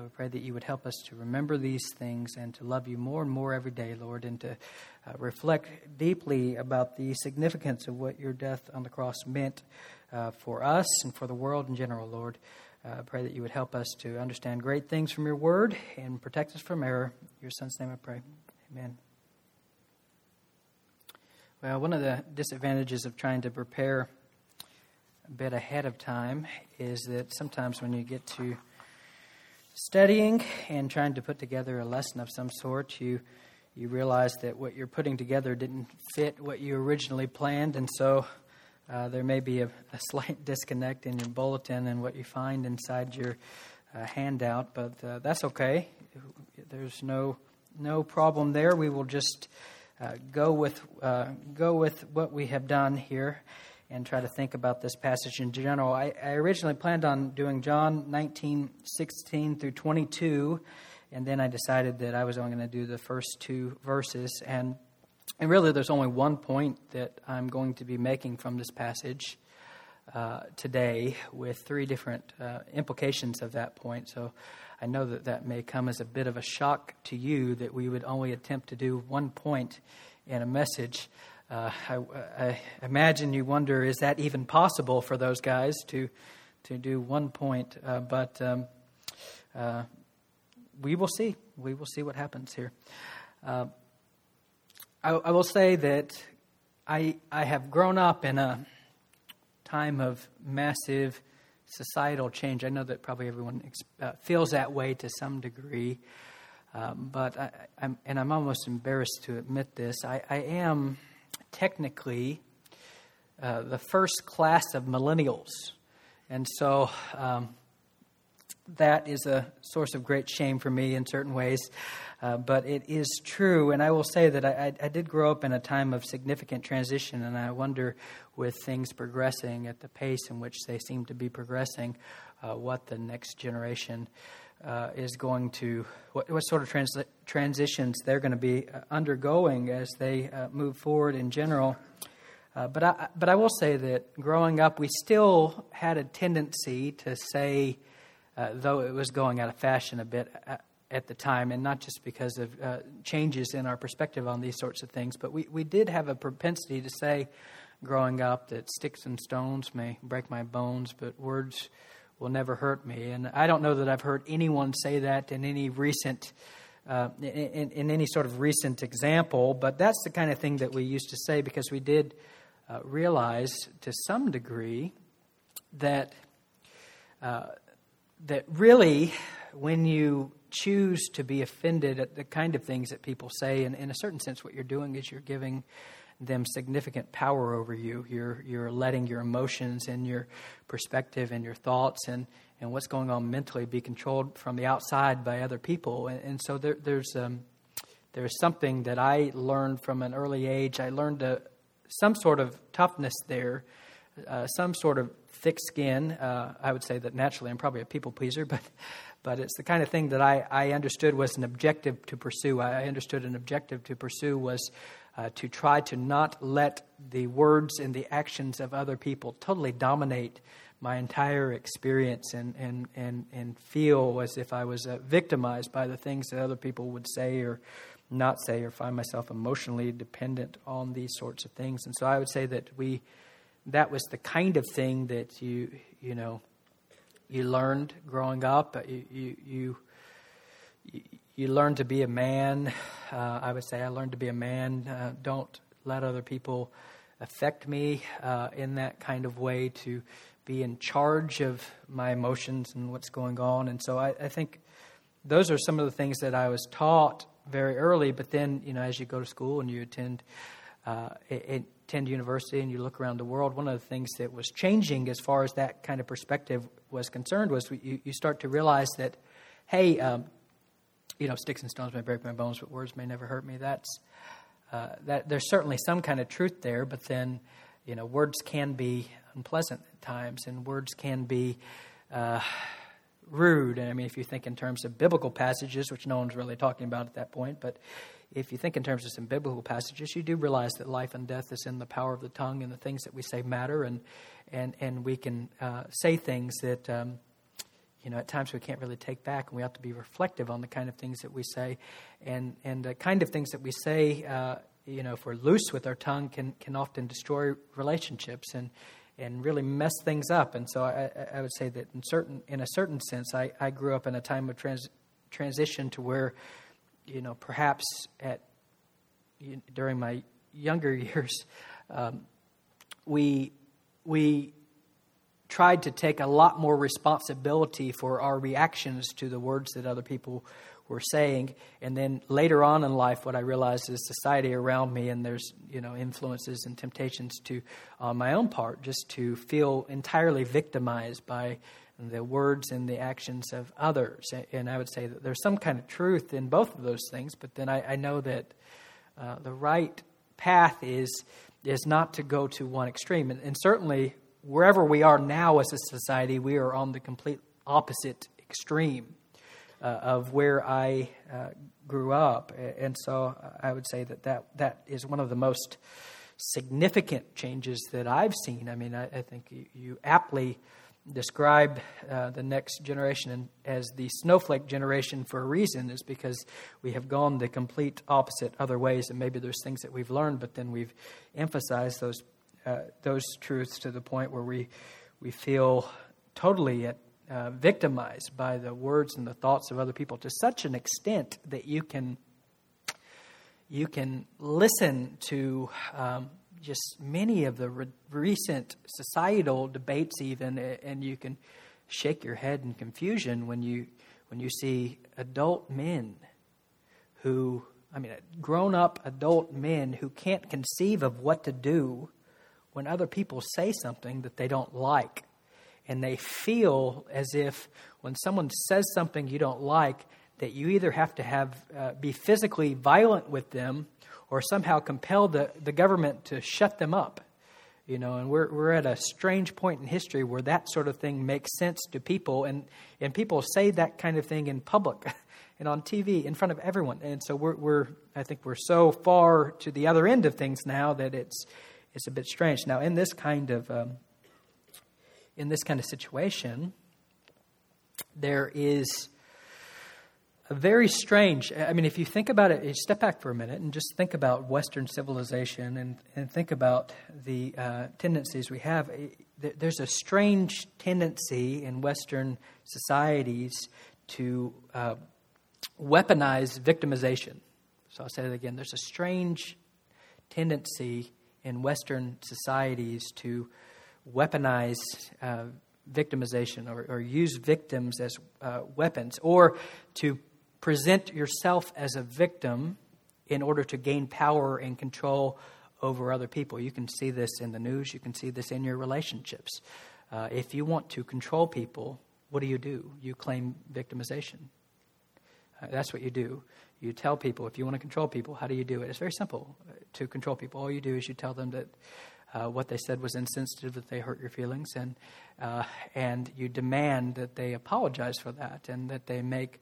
Would pray that you would help us to remember these things and to love you more and more every day, Lord, and to uh, reflect deeply about the significance of what your death on the cross meant uh, for us and for the world in general, Lord. I uh, pray that you would help us to understand great things from your word and protect us from error. In your son's name I pray. Amen. Well, one of the disadvantages of trying to prepare a bit ahead of time is that sometimes when you get to studying and trying to put together a lesson of some sort, you you realize that what you're putting together didn't fit what you originally planned, and so uh, there may be a, a, slight disconnect in your bulletin and what you find inside your uh, handout, but uh, that's okay. There's no no problem there. We will just uh, go with uh, go with what we have done here and try to think about this passage in general. I, I originally planned on doing John 19, 16 through 22, and then I decided that I was only going to do the first two verses and and really, there's only one point that I'm going to be making from this passage uh, today, with three different uh, implications of that point. So I know that that may come as a bit of a shock to you that we would only attempt to do one point in a message. Uh, I, I, imagine you wonder is that even possible for those guys to to do one point? Uh, but um, uh, we will see. We will see what happens here. Uh, I, I will say that I, I have grown up in a time of massive societal change. I know that probably everyone uh, feels that way to some degree, um, but I, am and I'm almost embarrassed to admit this. I, I am technically uh, the first class of millennials, and so um, that is a source of great shame for me in certain ways. Uh, but it is true, and I will say that I, I, did grow up in a time of significant transition, and I wonder, with things progressing at the pace in which they seem to be progressing, uh, what the next generation uh, is going to, what, what sort of trans- transitions they're going to be uh, undergoing as they uh, move forward in general. but I, but I will say that growing up, we still had a tendency to say, though it was going out of fashion a bit at the time, and not just because of uh, changes in our perspective on these sorts of things, but we, we did have a propensity to say growing up that sticks and stones may break my bones, but words will never hurt me. And I don't know that I've heard anyone say that in any recent. Uh, in, in, any sort of recent example, but that's the kind of thing that we used to say because we did uh, realize to some degree that uh, that really when you choose to be offended at the kind of things that people say. And in a certain sense, what you're doing is you're giving them significant power over you. You're, you're letting your emotions and your perspective and your thoughts and, and what's going on mentally be controlled from the outside by other people. And, and so there, there's, um, there's something that I learned from an early age. I learned a, some sort of toughness there, uh, some sort of thick skin. Uh, I would say that naturally I'm probably a people pleaser, but but it's the kind of thing that I, I understood was an objective to pursue. I understood an objective to pursue was uh, to try to not let the words and the actions of other people totally dominate my entire experience and, and, and, and feel as if I was uh, victimized by the things that other people would say or not say or find myself emotionally dependent on these sorts of things. And so I would say that we that was the kind of thing that you you know you learned growing up. You you you, you learn to be a man. Uh, I would say I learned to be a man. Uh, don't let other people affect me uh, in that kind of way. To be in charge of my emotions and what's going on. And so I, I think those are some of the things that I was taught very early. But then, you know, as you go to school and you attend uh, attend university and you look around the world, one of the things that was changing as far as that kind of perspective was concerned was you, you start to realize that, hey, um, you know, sticks and stones may break my bones, but words may never hurt me. That's uh, that. There's certainly some kind of truth there, but then, you know, words can be unpleasant at times, and words can be uh, rude. And I mean, if you think in terms of biblical passages, which no one's really talking about at that point, but if you think in terms of some biblical passages, you do realize that life and death is in the power of the tongue, and the things that we say matter, and and and we can uh, say things that. Um, you know, at times we can't really take back, and we have to be reflective on the kind of things that we say, and and the kind of things that we say, uh, you know, if we're loose with our tongue, can can often destroy relationships and and really mess things up. And so I, I would say that in certain in a certain sense, I, I grew up in a time of trans, transition to where, you know, perhaps at during my younger years, um, we we tried to take a lot more responsibility for our reactions to the words that other people were saying. And then later on in life, what I realized is society around me, and there's you know influences and temptations to, on my own part, just to feel entirely victimized by the words and the actions of others. And I would say that there's some kind of truth in both of those things, but then I, I know that uh, the right path is is not to go to one extreme. And, and certainly wherever we are now as a society, we are on the complete opposite extreme uh, of where I uh, grew up. And so I would say that, that that is one of the most significant changes that I've seen. I mean, I, I think you, you, aptly describe uh, the next generation as the snowflake generation for a reason, is because we have gone the complete opposite other ways. And maybe there's things that we've learned, but then we've emphasized those uh, those truths to the point where we, we feel totally uh, victimized by the words and the thoughts of other people to such an extent that you can you can listen to um, just many of the re- recent societal debates even and you can shake your head in confusion when you when you see adult men who I mean grown up adult men who can't conceive of what to do when other people say something that they don't like. And they feel as if when someone says something you don't like, that you either have to have uh, be physically violent with them or somehow compel the, the government to shut them up. You know, and we're, we're at a strange point in history where that sort of thing makes sense to people, and, and people say that kind of thing in public and on TV in front of everyone. And so we're, we're, I think we're so far to the other end of things now that it's, is a bit strange. Now, in this kind of um, in this kind of situation, there is a very strange. I mean, if you think about it, step back for a minute and just think about Western civilization and, and think about the uh, tendencies we have. There's a strange tendency in Western societies to uh, weaponize victimization. So I'll say that again. There's a strange tendency in Western societies to weaponize uh, victimization or, or, use victims as uh, weapons, or to present yourself as a victim in order to gain power and control over other people. You can see this in the news, you can see this in your relationships. Uh, if you want to control people, what do you do? You claim victimization. Uh, that's what you do. You tell people, if you want to control people, how do you do it? It's very simple uh, to control people. All you do is you tell them that uh, what they said was insensitive, that they hurt your feelings, and, uh, and you demand that they apologize for that and that they make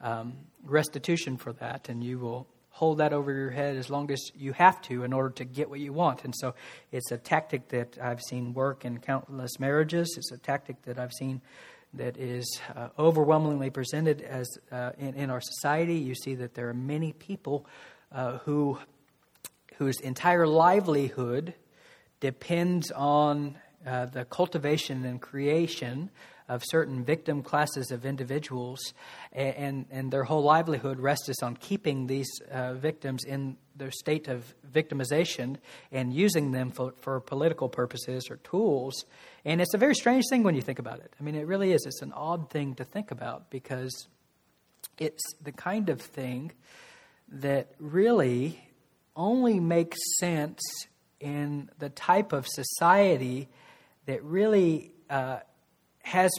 um, restitution for that, and you will hold that over your head as long as you have to in order to get what you want. And so it's a tactic that I've seen work in countless marriages. It's a tactic that I've seen that is uh, overwhelmingly presented as uh, in, in, our society. You see that there are many people uh, who whose entire livelihood depends on uh, the cultivation and creation of certain victim classes of individuals, and, and, and their whole livelihood rests on keeping these uh, victims in their state of victimization and using them for, for political purposes or tools. And it's a very strange thing when you think about it. I mean, it really is. It's an odd thing to think about because it's the kind of thing that really only makes sense in the type of society that really uh, has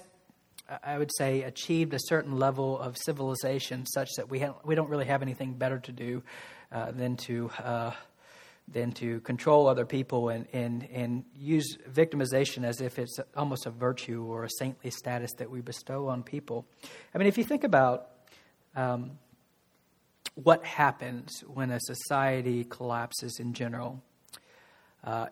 I would say, achieved a certain level of civilization such that we, have, we don't really have anything better to do uh, than to. Uh, than to control other people and, and, and use victimization as if it's almost a virtue or a saintly status that we bestow on people. I mean, if you think about um, what happens when a society collapses in general, uh,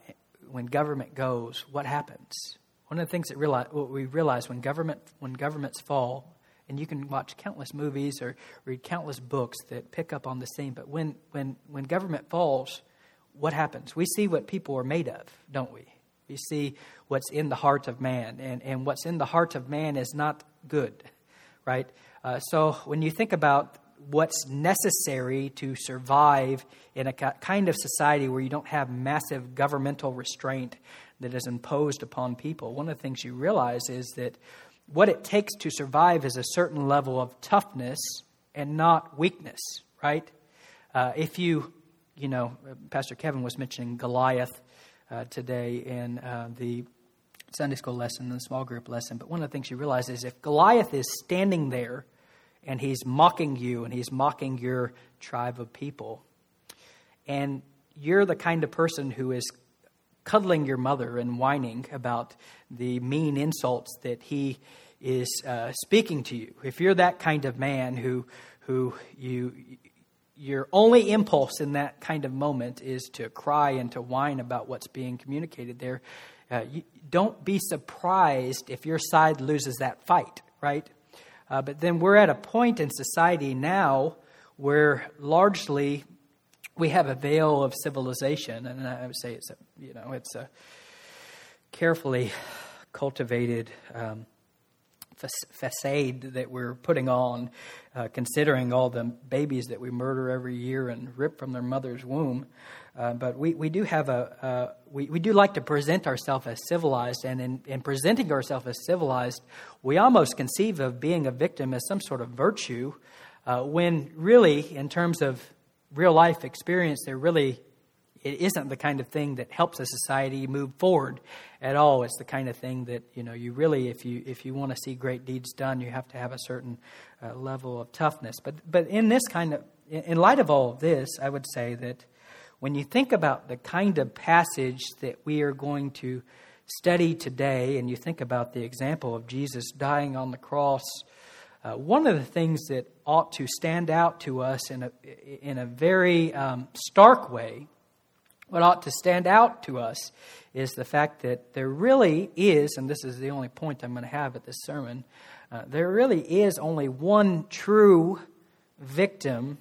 when government goes, what happens? One of the things that realize, what we realize when government when governments fall, and you can watch countless movies or read countless books that pick up on the same. But when when when government falls, what happens? We see what people are made of, don't we? We see what's in the heart of man, and and what's in the heart of man is not good, right? Uh, so when you think about what's necessary to survive in a kind of society where you don't have massive governmental restraint that is imposed upon people. One of the things you realize is that what it takes to survive is a certain level of toughness and not weakness, right? Uh, if you, you know, Pastor Kevin was mentioning Goliath uh, today in uh, the Sunday school lesson, the small group lesson, but one of the things you realize is if Goliath is standing there and he's mocking you and he's mocking your tribe of people. And you're the kind of person who is cuddling your mother and whining about the mean insults that he is uh, speaking to you. If you're that kind of man who, who you, your only impulse in that kind of moment is to cry and to whine about what's being communicated there, uh, you, don't be surprised if your side loses that fight, right? Uh, but then we're at a point in society now where largely we have a veil of civilization, and I would say it's a you know it's a carefully cultivated um, facade that we're putting on, uh, considering all the babies that we murder every year and rip from their mother's womb. Uh, but we, we do have a, uh, we, we do like to present ourselves as civilized, and in, in presenting ourselves as civilized, we almost conceive of being a victim as some sort of virtue, uh, when really, in terms of real life experience, there really it isn't the kind of thing that helps a society move forward at all. It's the kind of thing that you know you really, if you if you want to see great deeds done, you have to have a certain uh, level of toughness. But but in this kind of in light of all of this, I would say that when you think about the kind of passage that we are going to study today, and you think about the example of Jesus dying on the cross, uh, one of the things that ought to stand out to us in a, in a very um, stark way, what ought to stand out to us is the fact that there really is, and this is the only point I'm going to have at this sermon, uh, there really is only one true victim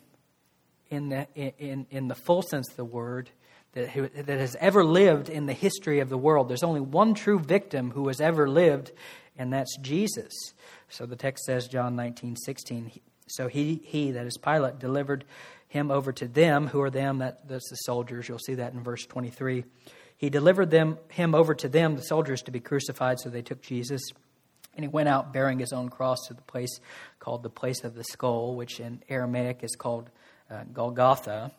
in the, in, in the full sense of the word that, that has ever lived in the history of the world. There's only one true victim who has ever lived, and that's Jesus. So the text says, John 19, 16, so he, he, that is Pilate, delivered him over to them. Who are them? That, that's the soldiers. You'll see that in verse 23. He delivered them, him over to them, the soldiers, to be crucified. So they took Jesus. And he went out bearing his own cross to the place called the place of the skull, which in Aramaic is called uh, Golgotha.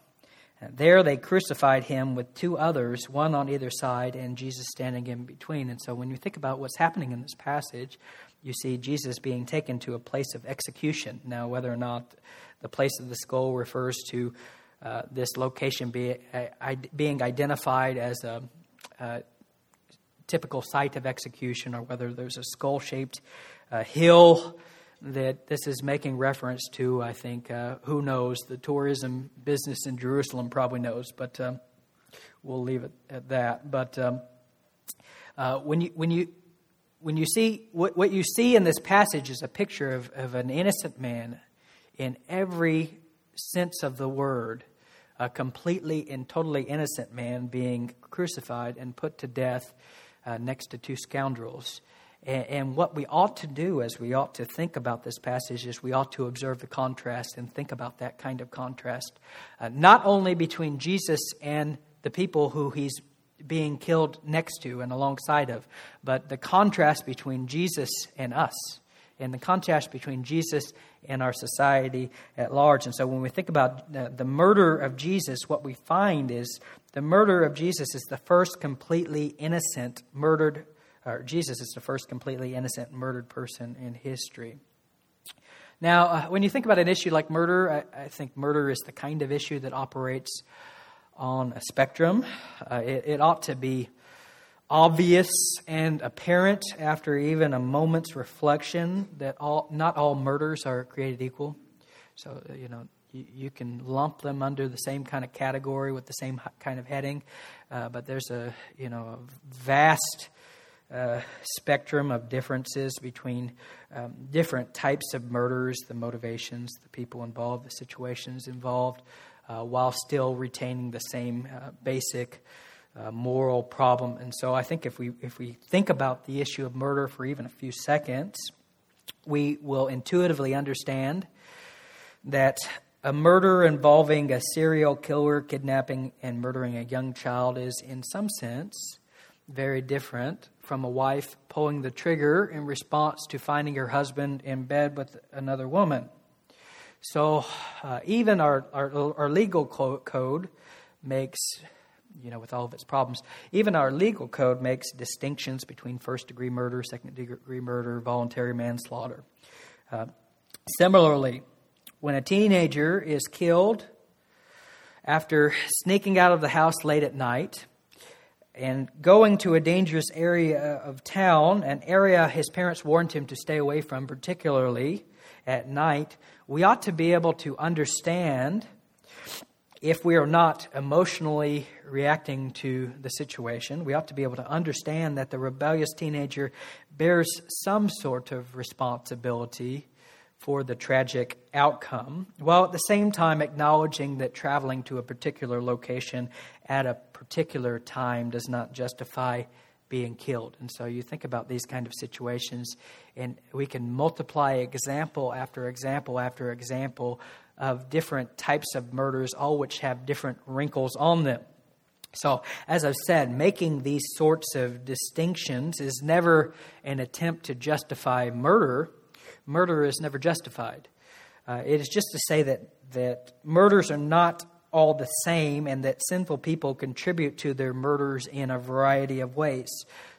There they crucified him with two others, one on either side, and Jesus standing in between. And so when you think about what's happening in this passage, you see Jesus being taken to a place of execution. Now, whether or not the place of the skull refers to uh, this location be, uh, being identified as a, a, typical site of execution, or whether there's a skull shaped uh, hill that this is making reference to, I think, uh, who knows, the tourism business in Jerusalem probably knows, but um, we'll leave it at that. But um, uh, when, you, when, you, when you see what, what you see in this passage is a picture of, of an innocent man in every sense of the word, a completely and totally innocent man being crucified and put to death uh, next to two scoundrels. And, and, what we ought to do as we ought to think about this passage is we ought to observe the contrast and think about that kind of contrast, uh, not only between Jesus and the people who he's being killed next to and alongside of, but the contrast between Jesus and us, and the contrast between Jesus and our society at large. And so when we think about the, the murder of Jesus, what we find is the murder of Jesus is the first completely innocent murdered or Jesus is the first completely innocent murdered person in history. Now, uh, when you think about an issue like murder, I, I, think murder is the kind of issue that operates on a spectrum. Uh, it, it ought to be obvious and apparent after even a moment's reflection that all, not all murders are created equal. So, uh, you know, you, you, can lump them under the same kind of category with the same kind of heading, uh, but there's a, you know, a vast uh, spectrum of differences between um, different types of murders, the motivations, the people involved, the situations involved, uh, while still retaining the same uh, basic uh, moral problem. And so I think if we, if we think about the issue of murder for even a few seconds, we will intuitively understand that a murder involving a serial killer kidnapping and murdering a young child is, in some sense, very different from a wife pulling the trigger in response to finding her husband in bed with another woman. So, uh, even our, our, our legal code makes you know, with all of its problems. Even our legal code makes distinctions between first degree murder, second degree murder, voluntary manslaughter. Uh, similarly, when a teenager is killed after sneaking out of the house late at night and going to a dangerous area of town, an area his parents warned him to stay away from, particularly at night, we ought to be able to understand if we are not emotionally reacting to the situation, we ought to be able to understand that the rebellious teenager bears some sort of responsibility for the tragic outcome, while at the same time acknowledging that traveling to a particular location at a particular time does not justify being killed. And so you think about these kind of situations, and we can multiply example after example after example of different types of murders, all which have different wrinkles on them. So, as I've said, making these sorts of distinctions is never an attempt to justify murder. Murder is never justified. Uh, it is just to say that, that murders are not all the same and that sinful people contribute to their murders in a variety of ways.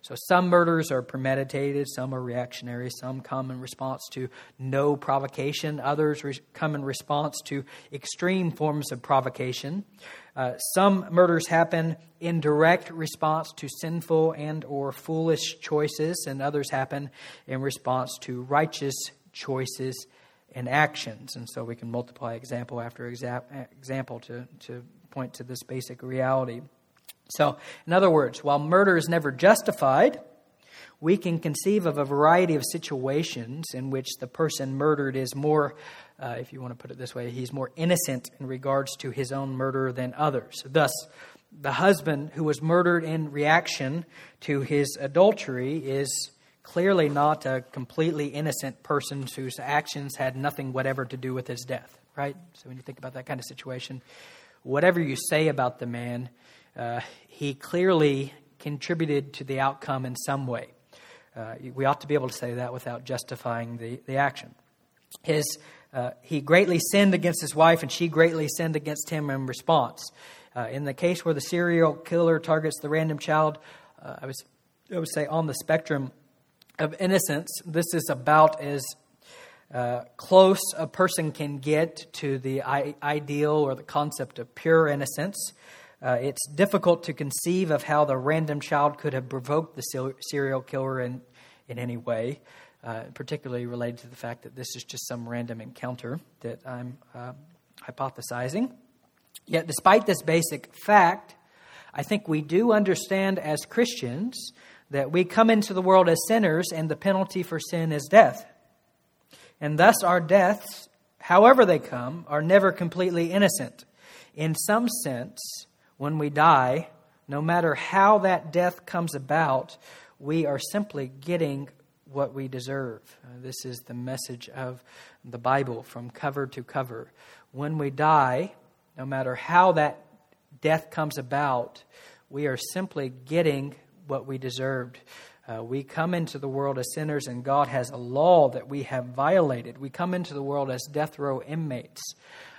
So some murders are premeditated, some are reactionary, some come in response to no provocation, others re- come in response to extreme forms of provocation. Uh, some murders happen in direct response to sinful and or foolish choices, and others happen in response to righteous choices and actions. And so we can multiply example after example to, to point to this basic reality. So, in other words, while murder is never justified, we can conceive of a variety of situations in which the person murdered is more, uh, if you want to put it this way, he's more innocent in regards to his own murder than others. Thus, the husband who was murdered in reaction to his adultery is clearly not a completely innocent person whose actions had nothing whatever to do with his death, right? So when you think about that kind of situation, whatever you say about the man, uh, he clearly contributed to the outcome in some way. Uh, we ought to be able to say that without justifying the, the action. His, uh, he greatly sinned against his wife, and she greatly sinned against him in response. Uh, in the case where the serial killer targets the random child, uh, I, was, I would say on the spectrum of innocence, this is about as uh, close a person can get to the I- ideal or the concept of pure innocence. Uh, it's difficult to conceive of how the random child could have provoked the serial killer in, in any way, uh, particularly related to the fact that this is just some random encounter that I'm uh, hypothesizing. Yet, despite this basic fact, I think we do understand as Christians that we come into the world as sinners and the penalty for sin is death. And thus, our deaths, however they come, are never completely innocent. In some sense, when we die, no matter how that death comes about, we are simply getting what we deserve. Uh, this is the message of the Bible from cover to cover. When we die, no matter how that death comes about, we are simply getting what we deserved. Uh, we come into the world as sinners, and God has a law that we have violated. We come into the world as death row inmates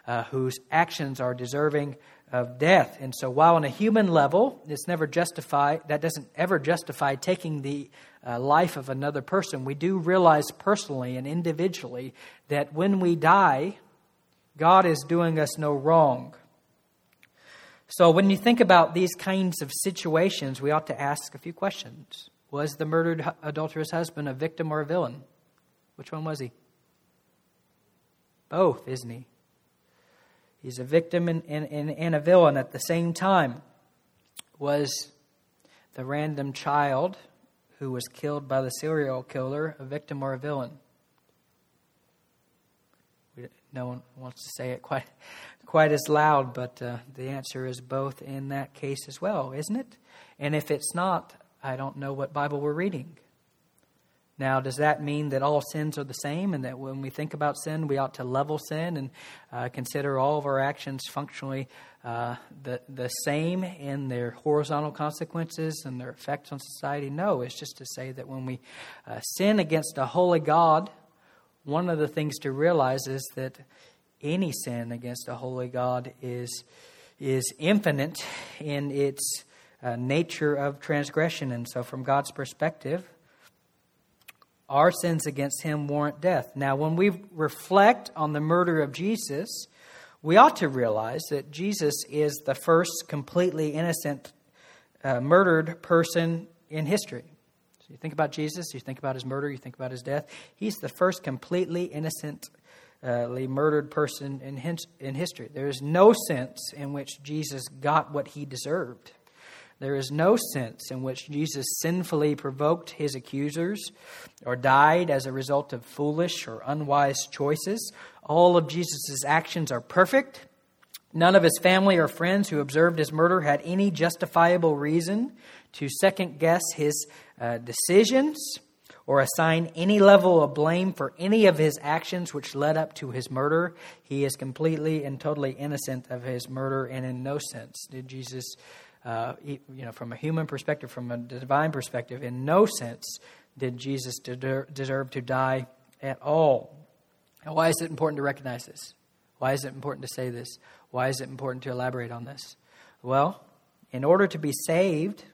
uh, whose actions are deserving of death. And so, while on a human level, it's never justified, that doesn't ever justify taking the uh, life of another person, we do realize personally and individually that when we die, God is doing us no wrong. So, when you think about these kinds of situations, we ought to ask a few questions. Was the murdered adulterous husband a victim or a villain? Which one was he? Both, isn't he? He's a victim and, and, and, a villain at the same time. Was the random child who was killed by the serial killer a victim or a villain? No one wants to say it quite, quite as loud, but uh, the answer is both in that case as well, isn't it? And if it's not, I don't know what Bible we're reading. Now, does that mean that all sins are the same and that when we think about sin, we ought to level sin and uh, consider all of our actions functionally uh, the, the same in their horizontal consequences and their effects on society? No, it's just to say that when we uh, sin against a holy God, one of the things to realize is that any sin against a holy God is, is infinite in its uh, nature of transgression. And so, from God's perspective, our sins against him warrant death. Now, when we reflect on the murder of Jesus, we ought to realize that Jesus is the first completely innocent uh, murdered person in history. So you think about Jesus, you think about his murder, you think about his death. He's the first completely innocent uh, murdered person in, in history. There is no sense in which Jesus got what he deserved. There is no sense in which Jesus sinfully provoked his accusers or died as a result of foolish or unwise choices. All of Jesus' actions are perfect. None of his family or friends who observed his murder had any justifiable reason to second guess his uh, decisions or assign any level of blame for any of his actions which led up to his murder. He is completely and totally innocent of his murder, and in no sense did Jesus uh, you know, from a human perspective, from a divine perspective, in no sense did Jesus deserve to die at all. Now, why is it important to recognize this? Why is it important to say this? Why is it important to elaborate on this? Well, in order to be saved,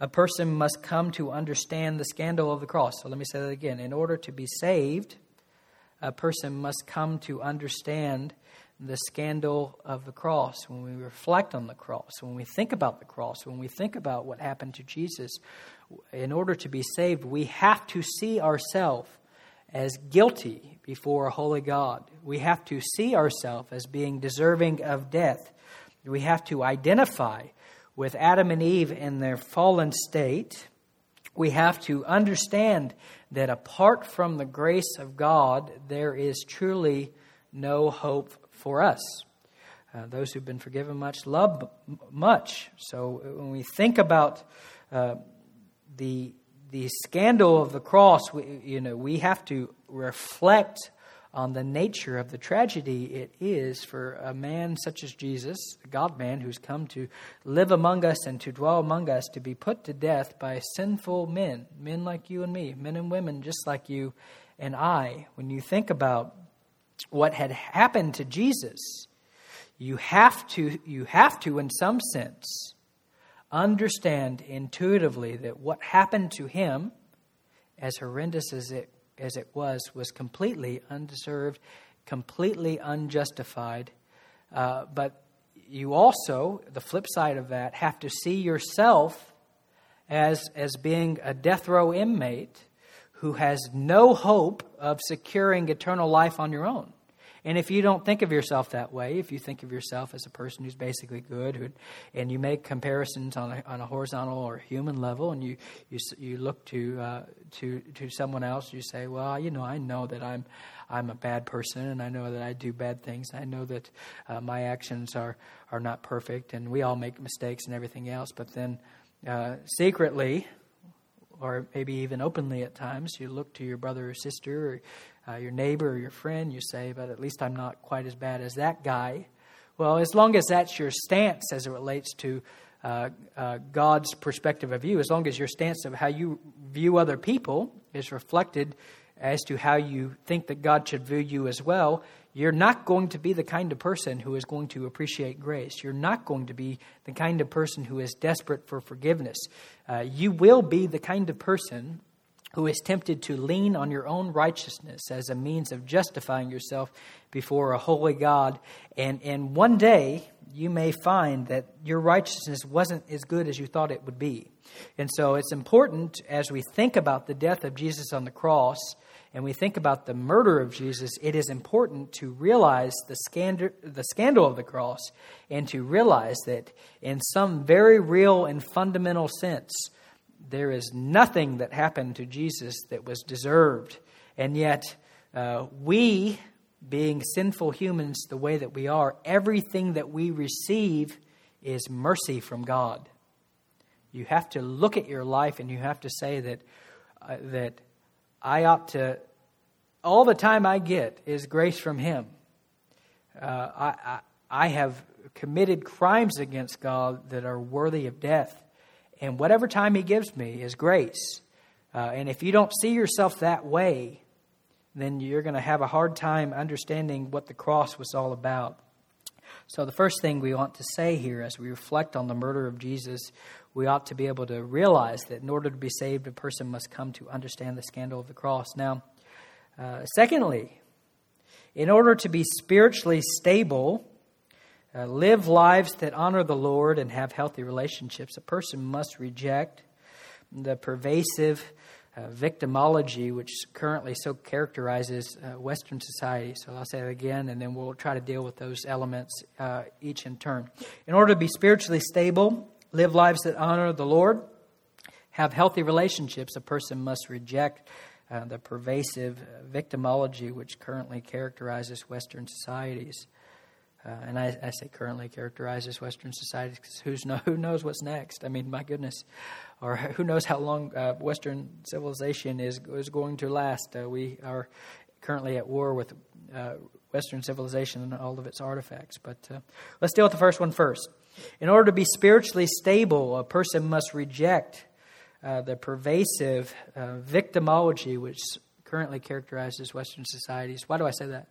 a person must come to understand the scandal of the cross. So let me say that again. In order to be saved, a person must come to understand the scandal of the cross, when we reflect on the cross, when we think about the cross, when we think about what happened to Jesus, in order to be saved, we have to see ourselves as guilty before a holy God. We have to see ourselves as being deserving of death. We have to identify with Adam and Eve in their fallen state. We have to understand that apart from the grace of God, there is truly no hope for us. Uh, those who've been forgiven much love much. So uh, when we think about uh, the the scandal of the cross, we, you know, we have to reflect on the nature of the tragedy it is for a man such as Jesus, the God man who's come to live among us and to dwell among us, to be put to death by sinful men, men like you and me, men and women just like you and I. When you think about what had happened to Jesus, you have to, you have to, in some sense, understand intuitively that what happened to him, as horrendous as it, as it was, was completely undeserved, completely unjustified. Uh, but you also, the flip side of that, have to see yourself as, as being a death row inmate who has no hope of securing eternal life on your own. And if you don't think of yourself that way, if you think of yourself as a person who's basically good, who, and you make comparisons on a, on a horizontal or human level, and you you, you look to uh, to to someone else, you say, well, you know, I know that I'm I'm a bad person, and I know that I do bad things. I know that uh, my actions are are not perfect, and we all make mistakes and everything else. But then, uh, secretly, or maybe even openly at times, you look to your brother or sister or uh, your neighbor or your friend, you say, but at least I'm not quite as bad as that guy. Well, as long as that's your stance as it relates to uh, uh, God's perspective of you, as long as your stance of how you view other people is reflected as to how you think that God should view you as well, you're not going to be the kind of person who is going to appreciate grace. You're not going to be the kind of person who is desperate for forgiveness. Uh, you will be the kind of person who is tempted to lean on your own righteousness as a means of justifying yourself before a holy God. And, and one day, you may find that your righteousness wasn't as good as you thought it would be. And so it's important as we think about the death of Jesus on the cross and we think about the murder of Jesus, it is important to realize the scandal, the scandal of the cross and to realize that in some very real and fundamental sense, there is nothing that happened to Jesus that was deserved. And yet, uh, we, being sinful humans the way that we are, everything that we receive is mercy from God. You have to look at your life and you have to say that, uh, that I ought to, all the time I get is grace from Him. Uh, I, I, I have committed crimes against God that are worthy of death. And whatever time He gives me is grace. Uh, and if you don't see yourself that way, then you're going to have a hard time understanding what the cross was all about. So, the first thing we want to say here as we reflect on the murder of Jesus, we ought to be able to realize that in order to be saved, a person must come to understand the scandal of the cross. Now, uh, secondly, in order to be spiritually stable, uh, live lives that honor the Lord, and have healthy relationships, a person must reject the pervasive uh, victimology which currently so characterizes uh, Western society. So I'll say it again, and then we'll try to deal with those elements uh, each in turn. In order to be spiritually stable, live lives that honor the Lord, have healthy relationships, a person must reject uh, the pervasive victimology which currently characterizes Western societies. Uh, and I, I, say currently characterizes Western society because know, who knows what's next? I mean, my goodness. Or who knows how long uh, Western civilization is, is going to last. Uh, we are currently at war with uh, Western civilization and all of its artifacts. But uh, let's deal with the first one first. In order to be spiritually stable, a person must reject uh, the pervasive victimology which currently characterizes Western societies. Why do I say that?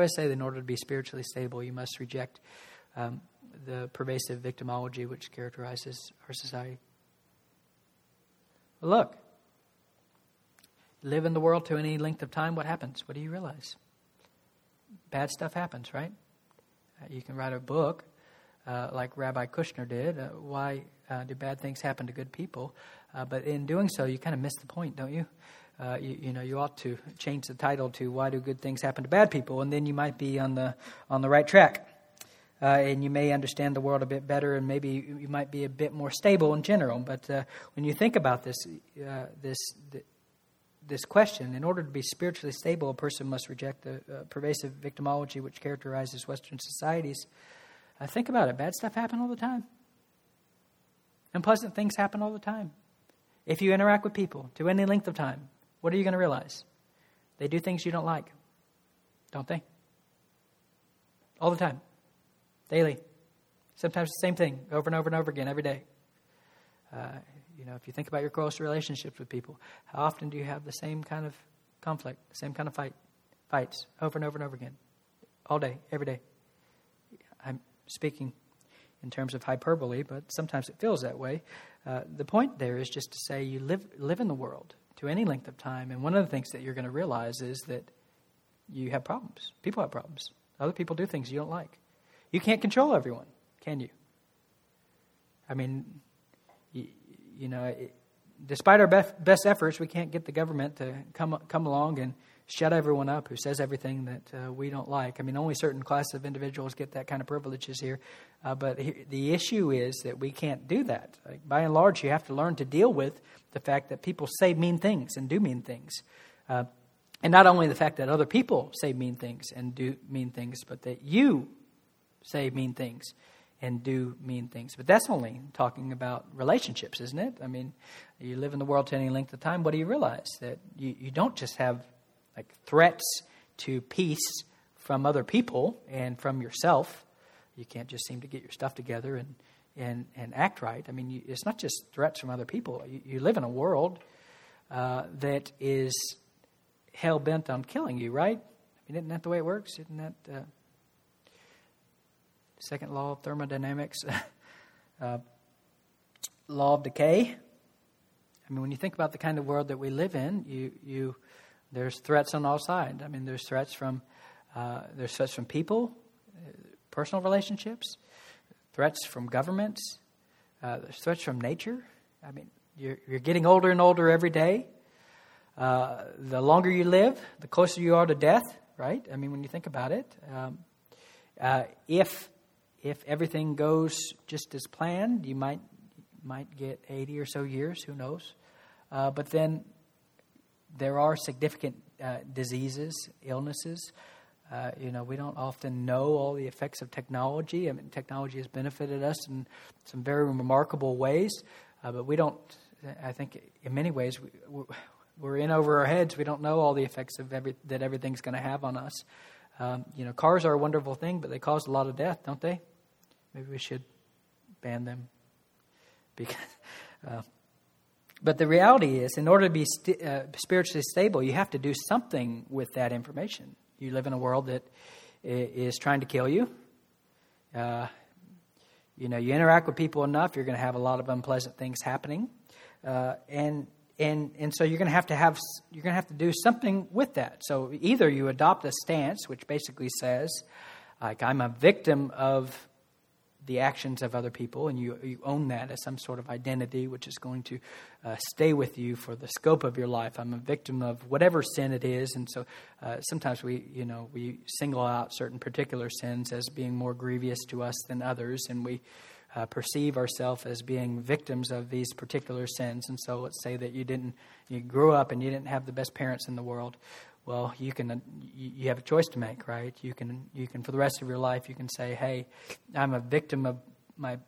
I say that in order to be spiritually stable, you must reject um, the pervasive victimology which characterizes our society? Well, look, live in the world to any length of time, what happens? What do you realize? Bad stuff happens, right? Uh, you can write a book uh, like Rabbi Kushner did. Uh, why uh, do bad things happen to good people? Uh, but in doing so, you kind of miss the point, don't you? Uh, you, you, know, you ought to change the title to "Why Do Good Things Happen to Bad People?" and then you might be on the on the right track, uh, and you may understand the world a bit better, and maybe you might be a bit more stable in general. But uh, when you think about this, uh, this. this question, in order to be spiritually stable, a person must reject the uh, pervasive victimology which characterizes Western societies. Uh, think about it. Bad stuff happen all the time. Unpleasant things happen all the time. If you interact with people to any length of time, what are you going to realize? They do things you don't like, don't they? All the time, daily. Sometimes the same thing over and over and over again every day. Uh, you know, if you think about your close relationships with people, how often do you have the same kind of conflict, same kind of fight, fights over and over and over again, all day, every day? I'm speaking in terms of hyperbole, but sometimes it feels that way. Uh, the point there is just to say you live live in the world to any length of time. And one of the things that you're going to realize is that you have problems. People have problems. Other people do things you don't like. You can't control everyone, can you? I mean, you, you know, it, despite our best, best efforts, we can't get the government to come come along and shut everyone up who says everything that uh, we don't like. I mean, only certain classes of individuals get that kind of privileges here. Uh, but he, the issue is that we can't do that. Like, by and large, you have to learn to deal with the fact that people say mean things and do mean things. Uh, and not only the fact that other people say mean things and do mean things, but that you say mean things and do mean things. But that's only talking about relationships, isn't it? I mean, you live in the world to any length of time, what do you realize? That you, you don't just have like threats to peace from other people and from yourself. You can't just seem to get your stuff together and and, and act right. I mean, you, it's not just threats from other people. You, you live in a world uh, that is hell bent on killing you, right? I mean, isn't that the way it works? Isn't that uh, second law of thermodynamics? uh, law of decay. I mean, when you think about the kind of world that we live in, you, you, there's threats on all sides. I mean, there's threats from, uh, there's threats from people, uh, personal relationships, threats from governments, uh, there's threats from nature. I mean, you're, you're getting older and older every day. Uh, the longer you live, the closer you are to death, right? I mean, when you think about it, um, uh, if if everything goes just as planned, you might might get 80 or so years, who knows? Uh, but then there are significant uh, diseases, illnesses. Uh, you know, we don't often know all the effects of technology. I mean, technology has benefited us in some very remarkable ways, uh, but we don't. I think in many ways we, we're in over our heads. We don't know all the effects of every, that everything's going to have on us. Um, you know, cars are a wonderful thing, but they cause a lot of death, don't they? Maybe we should ban them because, uh, but the reality is, in order to be st- uh, spiritually stable, you have to do something with that information. You live in a world that is trying to kill you. Uh, you know, you interact with people enough, you're going to have a lot of unpleasant things happening, uh, and and and so you're going to have to have you're going to have to do something with that. So either you adopt a stance, which basically says, like I'm a victim of the actions of other people, and you, you own that as some sort of identity, which is going to uh, stay with you for the scope of your life. I'm a victim of whatever sin it is, and so uh, sometimes we, you know, we single out certain particular sins as being more grievous to us than others, and we uh, perceive ourselves as being victims of these particular sins. And so, let's say that you didn't, you grew up and you didn't have the best parents in the world well you can you have a choice to make right? You can you can for the rest of your life you can say hey i'm a victim of my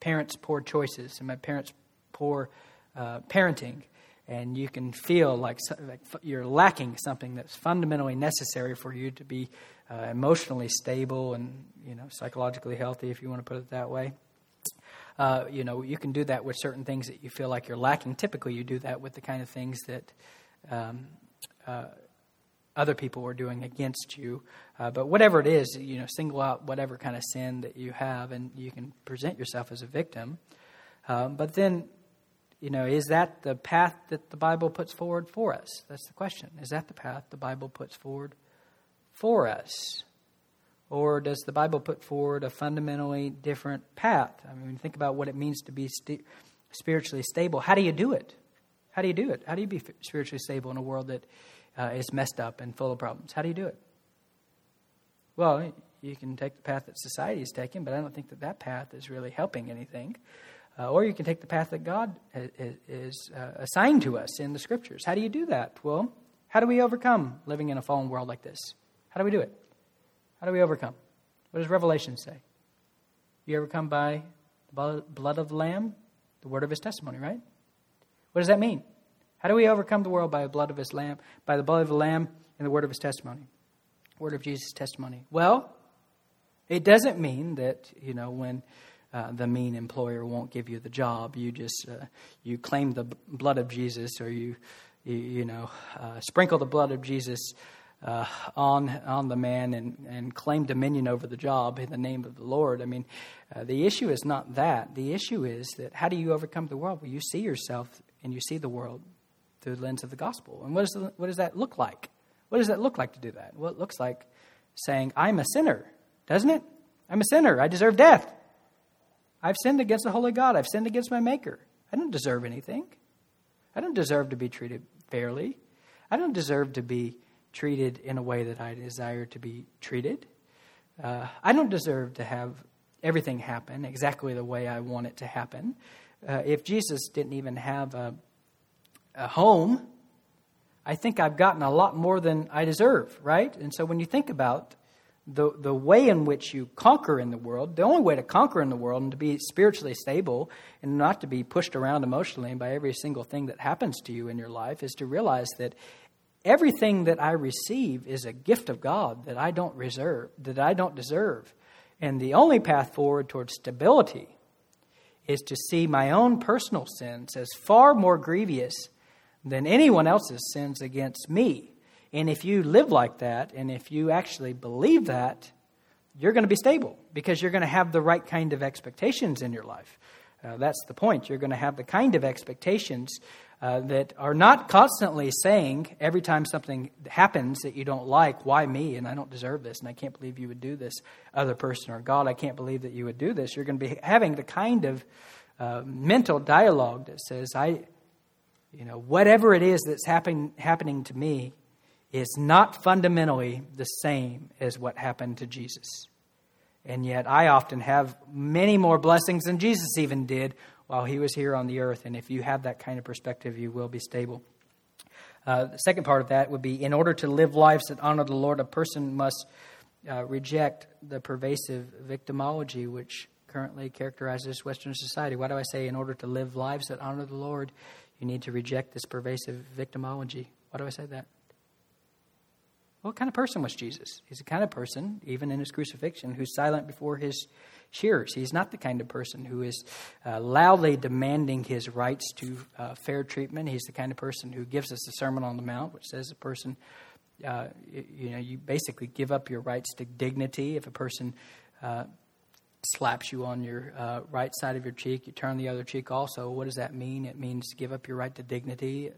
parents poor choices and my parents poor uh, parenting. And you can feel like, like, you're lacking something that's fundamentally necessary for you to be uh, emotionally stable and you know psychologically healthy if you want to put it that way. Uh, you know you can do that with certain things that you feel like you're lacking. Typically you do that with the kind of things that um, uh, other people were doing against you. Uh, but whatever it is, you know, single out whatever kind of sin that you have, and you can present yourself as a victim. Um, but then, you know, is that the path that the Bible puts forward for us? That's the question. Is that the path the Bible puts forward for us? Or does the Bible put forward a fundamentally different path? I mean, think about what it means to be st- spiritually stable. How do you do it? How do you do it? How do you be spiritually stable in a world that uh, is messed up and full of problems. How do you do it? Well, you can take the path that society is taking, but I don't think that that path is really helping anything. Uh, or you can take the path that God is uh, assigned to us in the scriptures. How do you do that? Well, how do we overcome living in a fallen world like this? How do we do it? How do we overcome? What does Revelation say? You overcome by the blood of the Lamb, the word of his testimony, right? What does that mean? How do we overcome the world by the blood of his lamb, by the blood of the lamb and the word of his testimony? Word of Jesus' testimony. Well, it doesn't mean that, you know, when uh, the mean employer won't give you the job, you just uh, you claim the blood of Jesus or you you, you know uh, sprinkle the blood of Jesus uh, on on the man and, and claim dominion over the job in the name of the Lord. I mean, uh, the issue is not that. The issue is that how do you overcome the world? Well, you see yourself and you see the world through the lens of the gospel. And what, is the, what does that look like? What does that look like to do that? Well, it looks like saying, I'm a sinner, doesn't it? I'm a sinner. I deserve death. I've sinned against the holy God. I've sinned against my Maker. I don't deserve anything. I don't deserve to be treated fairly. I don't deserve to be treated in a way that I desire to be treated. Uh, I don't deserve to have everything happen exactly the way I want it to happen. Uh, if Jesus didn't even have a a home, I think I've gotten a lot more than I deserve, right? And so when you think about the, the way in which you conquer in the world, the only way to conquer in the world and to be spiritually stable and not to be pushed around emotionally by every single thing that happens to you in your life is to realize that everything that I receive is a gift of God that I don't reserve, that I don't deserve. And the only path forward towards stability is to see my own personal sins as far more grievous than anyone else's sins against me. And if you live like that, and if you actually believe that, you're going to be stable because you're going to have the right kind of expectations in your life. Uh, that's the point. You're going to have the kind of expectations uh, that are not constantly saying every time something happens that you don't like, why me? And I don't deserve this, and I can't believe you would do this, other person, or God, I can't believe that you would do this. You're going to be having the kind of uh, mental dialogue that says, I, you know, whatever it is that's happen, happening to me is not fundamentally the same as what happened to Jesus. And yet, I often have many more blessings than Jesus even did while he was here on the earth. And if you have that kind of perspective, you will be stable. Uh, the second part of that would be in order to live lives that honor the Lord, a person must uh, reject the pervasive victimology which currently characterizes Western society. Why do I say in order to live lives that honor the Lord, you need to reject this pervasive victimology? Why do I say that? What kind of person was Jesus? He's the kind of person, even in his crucifixion, who's silent before his shearers. He's not the kind of person who is uh, loudly demanding his rights to uh, fair treatment. He's the kind of person who gives us the Sermon on the Mount, which says a person, uh, you know, you basically give up your rights to dignity. If a person uh, slaps you on your uh, right side of your cheek, you turn the other cheek also. What does that mean? It means give up your right to dignity,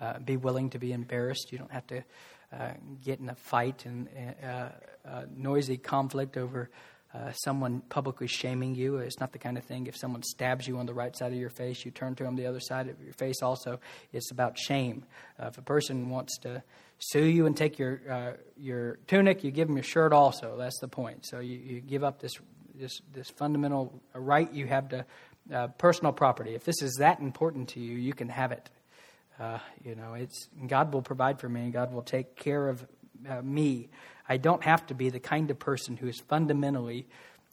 uh, be willing to be embarrassed. You don't have to uh, get in a fight and uh, uh, noisy conflict over uh, someone publicly shaming you. It's not the kind of thing. If someone stabs you on the right side of your face, you turn to them the other side of your face. Also, it's about shame. If a person wants to sue you and take your your tunic, you give them your shirt. Also, that's the point. So you, you give up this this this fundamental right you have to personal property. If this is that important to you, you can have it. Uh, you know, it's God will provide for me, and God will take care of uh, me. I don't have to be the kind of person who is fundamentally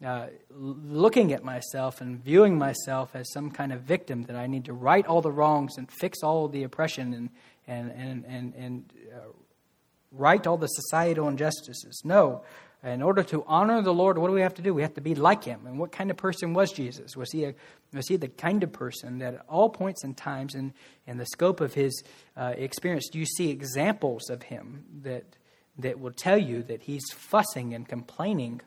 uh, looking at myself and viewing myself as some kind of victim that I need to right all the wrongs and fix all the oppression and and and and, and uh, right all the societal injustices. No, in order to honor the Lord, what do we have to do? We have to be like Him. And what kind of person was Jesus? Was he, a, was he the kind of person that at all points and times in, in the scope of His uh, experience, do you see examples of Him that, that will tell you that He's fussing and complaining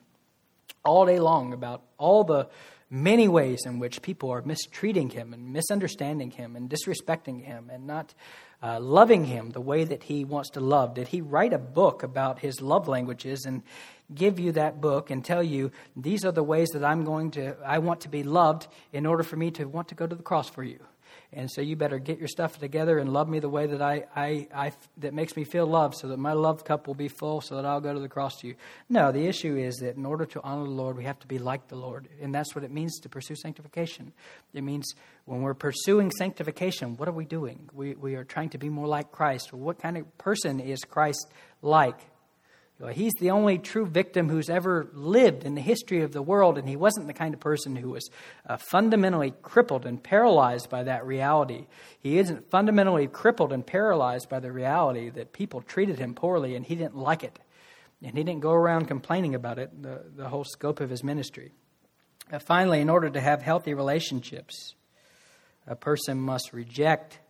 all day long about all the many ways in which people are mistreating Him and misunderstanding Him and disrespecting Him and not uh, loving him the way that he wants to love? Did he write a book about his love languages and give you that book and tell you these are the ways that I'm going to I want to be loved in order for me to want to go to the cross for you. And so you better get your stuff together and love me the way that I, I, I that makes me feel loved so that my love cup will be full so that I'll go to the cross to you. No, the issue is that in order to honor the Lord, we have to be like the Lord. And that's what it means to pursue sanctification. It means when we're pursuing sanctification, what are we doing? We, we are trying to be more like Christ. What kind of person is Christ like? He's the only true victim who's ever lived in the history of the world, and he wasn't the kind of person who was uh, fundamentally crippled and paralyzed by that reality. He isn't fundamentally crippled and paralyzed by the reality that people treated him poorly, and he didn't like it. And he didn't go around complaining about it, the, the whole scope of his ministry. Uh, finally, in order to have healthy relationships, a person must reject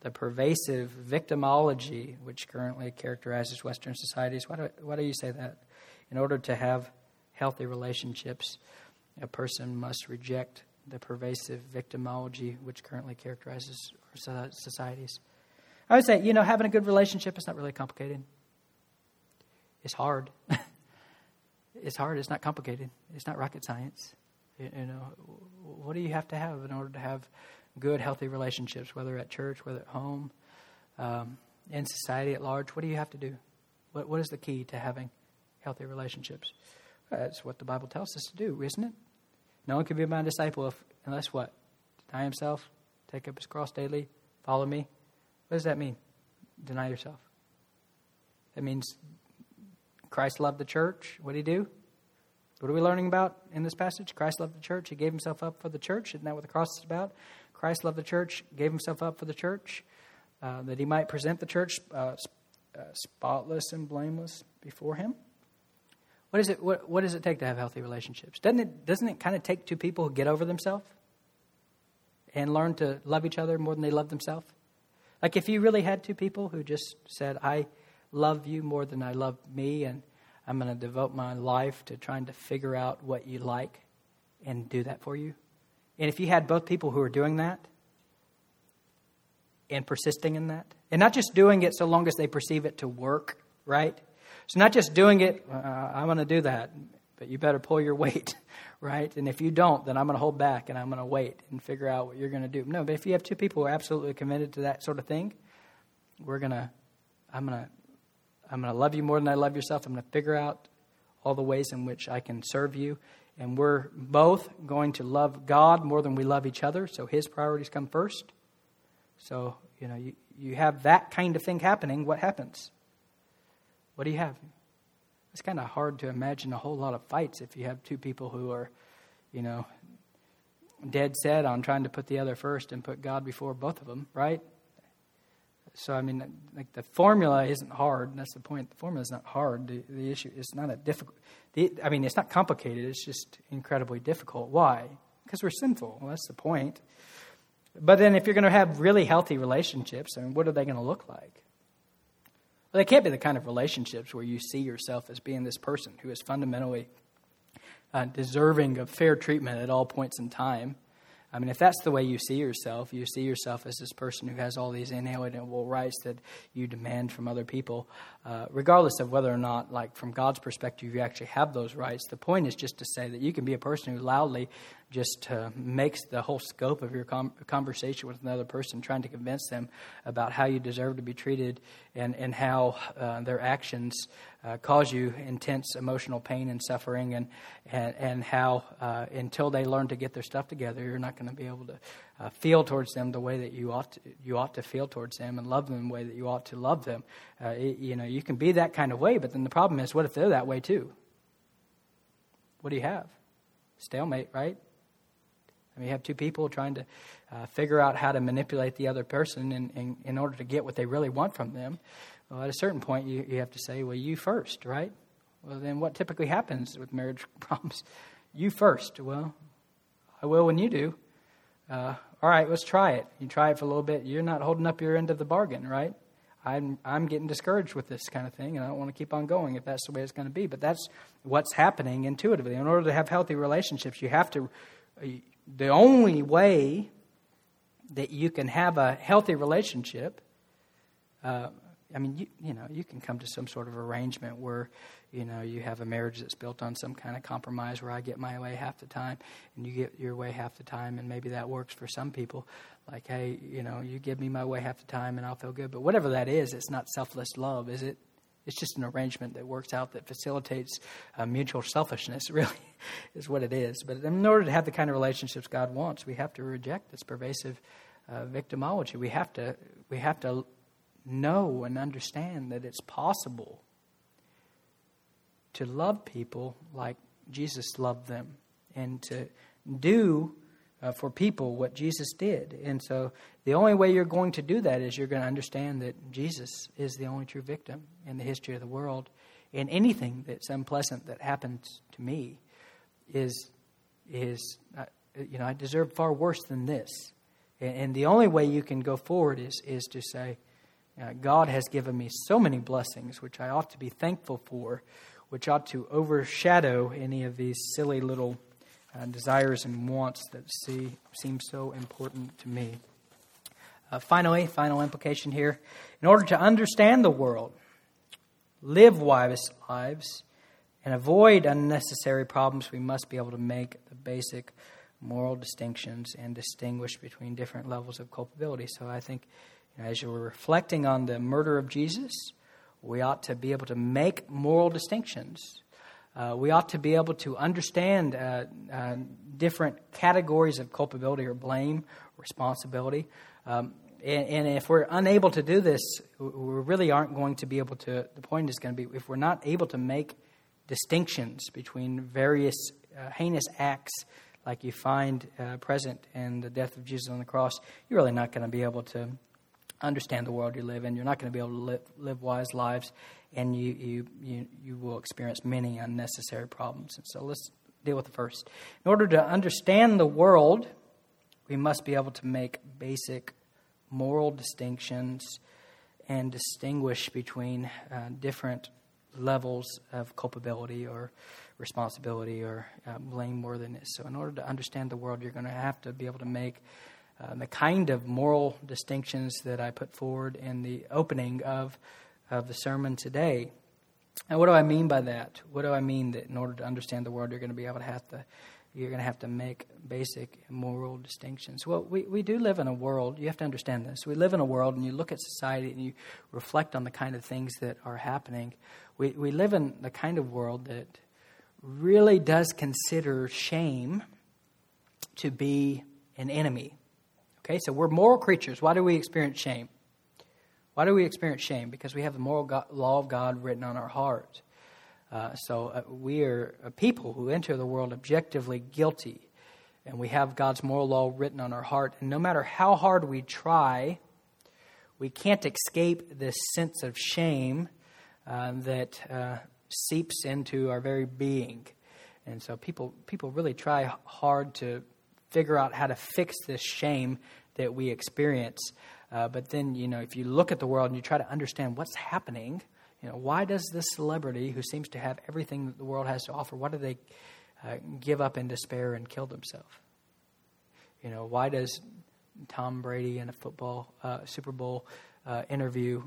the pervasive victimology which currently characterizes Western societies. Why do, why do you say that? In order to have healthy relationships, a person must reject the pervasive victimology which currently characterizes our societies. I would say, you know, having a good relationship is not really complicated. It's hard. it's hard. It's not complicated. It's not rocket science. You, you know, what do you have to have in order to have good, healthy relationships, whether at church, whether at home, um, in society at large? What do you have to do? What, what is the key to having healthy relationships? That's what the Bible tells us to do, isn't it? No one can be my disciple if, unless what? Deny himself, take up his cross daily, follow me. What does that mean? Deny yourself. That means Christ loved the church. What did he do? What are we learning about in this passage? Christ loved the church. He gave himself up for the church. Isn't that what the cross is about? Christ loved the church, gave himself up for the church, uh, that he might present the church uh, uh, spotless and blameless before him. What, is it, what, what does it take to have healthy relationships? Doesn't it, doesn't it kind of take two people who get over themselves and learn to love each other more than they love themselves? Like if you really had two people who just said, I, love you more than I love me, and I'm going to devote my life to trying to figure out what you like and do that for you. And if you had both people who are doing that and persisting in that, and not just doing it so long as they perceive it to work, right? So, not just doing it, uh, I'm going to do that, but you better pull your weight, right? And if you don't, then I'm going to hold back and I'm going to wait and figure out what you're going to do. No, but if you have two people who are absolutely committed to that sort of thing, we're going to, I'm going to, I'm going to love you more than I love yourself. I'm going to figure out all the ways in which I can serve you. And we're both going to love God more than we love each other. So his priorities come first. So, you know, you, you have that kind of thing happening. What happens? What do you have? It's kind of hard to imagine a whole lot of fights if you have two people who are, you know, dead set on trying to put the other first and put God before both of them, right? So I mean, like the formula isn't hard. That's the point. The formula is not hard. The, the issue is not a difficult. The, I mean, it's not complicated. It's just incredibly difficult. Why? Because we're sinful. Well, that's the point. But then, if you're going to have really healthy relationships, I mean, what are they going to look like? Well, they can't be the kind of relationships where you see yourself as being this person who is fundamentally uh, deserving of fair treatment at all points in time. I mean, if that's the way you see yourself, you see yourself as this person who has all these inalienable rights that you demand from other people, uh, regardless of whether or not, like, from God's perspective, you actually have those rights. The point is just to say that you can be a person who loudly just uh, makes the whole scope of your com- conversation with another person, trying to convince them about how you deserve to be treated and, and how uh, their actions uh, cause you intense emotional pain and suffering, and, and, and how uh, until they learn to get their stuff together, you're not going to be able to uh, feel towards them the way that you ought to, you ought to feel towards them and love them the way that you ought to love them. Uh, it, you know, you can be that kind of way, but then the problem is, what if they're that way too? What do you have? Stalemate, right? I mean, you have two people trying to uh, figure out how to manipulate the other person in, in, in, order to get what they really want from them. Well, at a certain point, you, you have to say, well, you first, right? Well, then what typically happens with marriage problems? You first. Well, I will when you do. Uh, all right, let's try it. You try it for a little bit. You're not holding up your end of the bargain, right? I'm, I'm getting discouraged with this kind of thing, and I don't want to keep on going if that's the way it's going to be. But that's what's happening intuitively. In order to have healthy relationships, you have to the only way that you can have a healthy relationship, uh, I mean, you, you know, you can come to some sort of arrangement where, you know, you have a marriage that's built on some kind of compromise where I get my way half the time and you get your way half the time, and maybe that works for some people. Like, hey, you know, you give me my way half the time and I'll feel good. But whatever that is, it's not selfless love, is it? It's just an arrangement that works out that facilitates uh, mutual selfishness, really, is what it is. But in order to have the kind of relationships God wants, we have to reject this pervasive uh, victimology. We have to, we have to know and understand that it's possible to love people like Jesus loved them and to do uh, for people what Jesus did. And so the only way you're going to do that is you're going to understand that Jesus is the only true victim in the history of the world. And anything that's unpleasant that happens to me is, is uh, you know, I deserve far worse than this. And, and, the only way you can go forward is, is to say, uh, God has given me so many blessings, which I ought to be thankful for, which ought to overshadow any of these silly little uh, desires and wants that see, seem so important to me. Uh, finally, final implication here. In order to understand the world, live wise lives, and avoid unnecessary problems, we must be able to make the basic moral distinctions and distinguish between different levels of culpability. So I think as you're reflecting on the murder of Jesus, we ought to be able to make moral distinctions uh, we ought to be able to understand uh, uh, different categories of culpability or blame, responsibility. Um, and, and, if we're unable to do this, we really aren't going to be able to. The point is going to be if we're not able to make distinctions between various uh, heinous acts like you find uh, present in the death of Jesus on the cross, you're really not going to be able to understand the world you live in. You're not going to be able to live, live wise lives and you, you, you, you will experience many unnecessary problems. And so let's deal with the first. In order to understand the world, we must be able to make basic moral distinctions and distinguish between uh, different levels of culpability or responsibility or uh, blameworthiness. So, in order to understand the world, you're going to have to be able to make uh, the kind of moral distinctions that I put forward in the opening of, of the sermon today. And what do I mean by that? What do I mean that in order to understand the world, you're going to be able to have to you're going to have to make basic moral distinctions. Well, we, we do live in a world, you have to understand this. We live in a world, and you look at society and you reflect on the kind of things that are happening. We, we live in the kind of world that really does consider shame to be an enemy. Okay, so we're moral creatures. Why do we experience shame? Why do we experience shame? Because we have the moral God, law of God written on our heart. Uh, so uh, we are a people who enter the world objectively guilty, and we have God's moral law written on our heart. And no matter how hard we try, we can't escape this sense of shame uh, that uh, seeps into our very being. And so people people really try hard to figure out how to fix this shame that we experience. Uh, but then, you know, if you look at the world and you try to understand what's happening you know, why does this celebrity who seems to have everything that the world has to offer, why do they uh, give up in despair and kill themselves? You know, why does Tom Brady in a football uh, Super Bowl uh, interview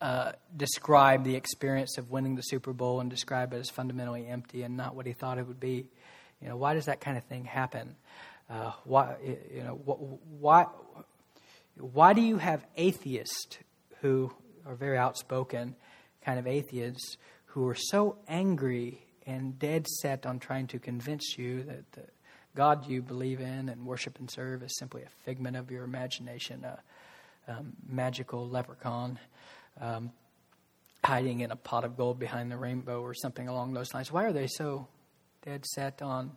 uh, describe the experience of winning the Super Bowl and describe it as fundamentally empty and not what he thought it would be? You know, why does that kind of thing happen? Uh, why, you know, why, why do you have atheists who are very outspoken kind of atheists who are so angry and dead set on trying to convince you that the God you believe in and worship and serve is simply a figment of your imagination, a magical leprechaun um, hiding in a pot of gold behind the rainbow or something along those lines. Why are they so dead set on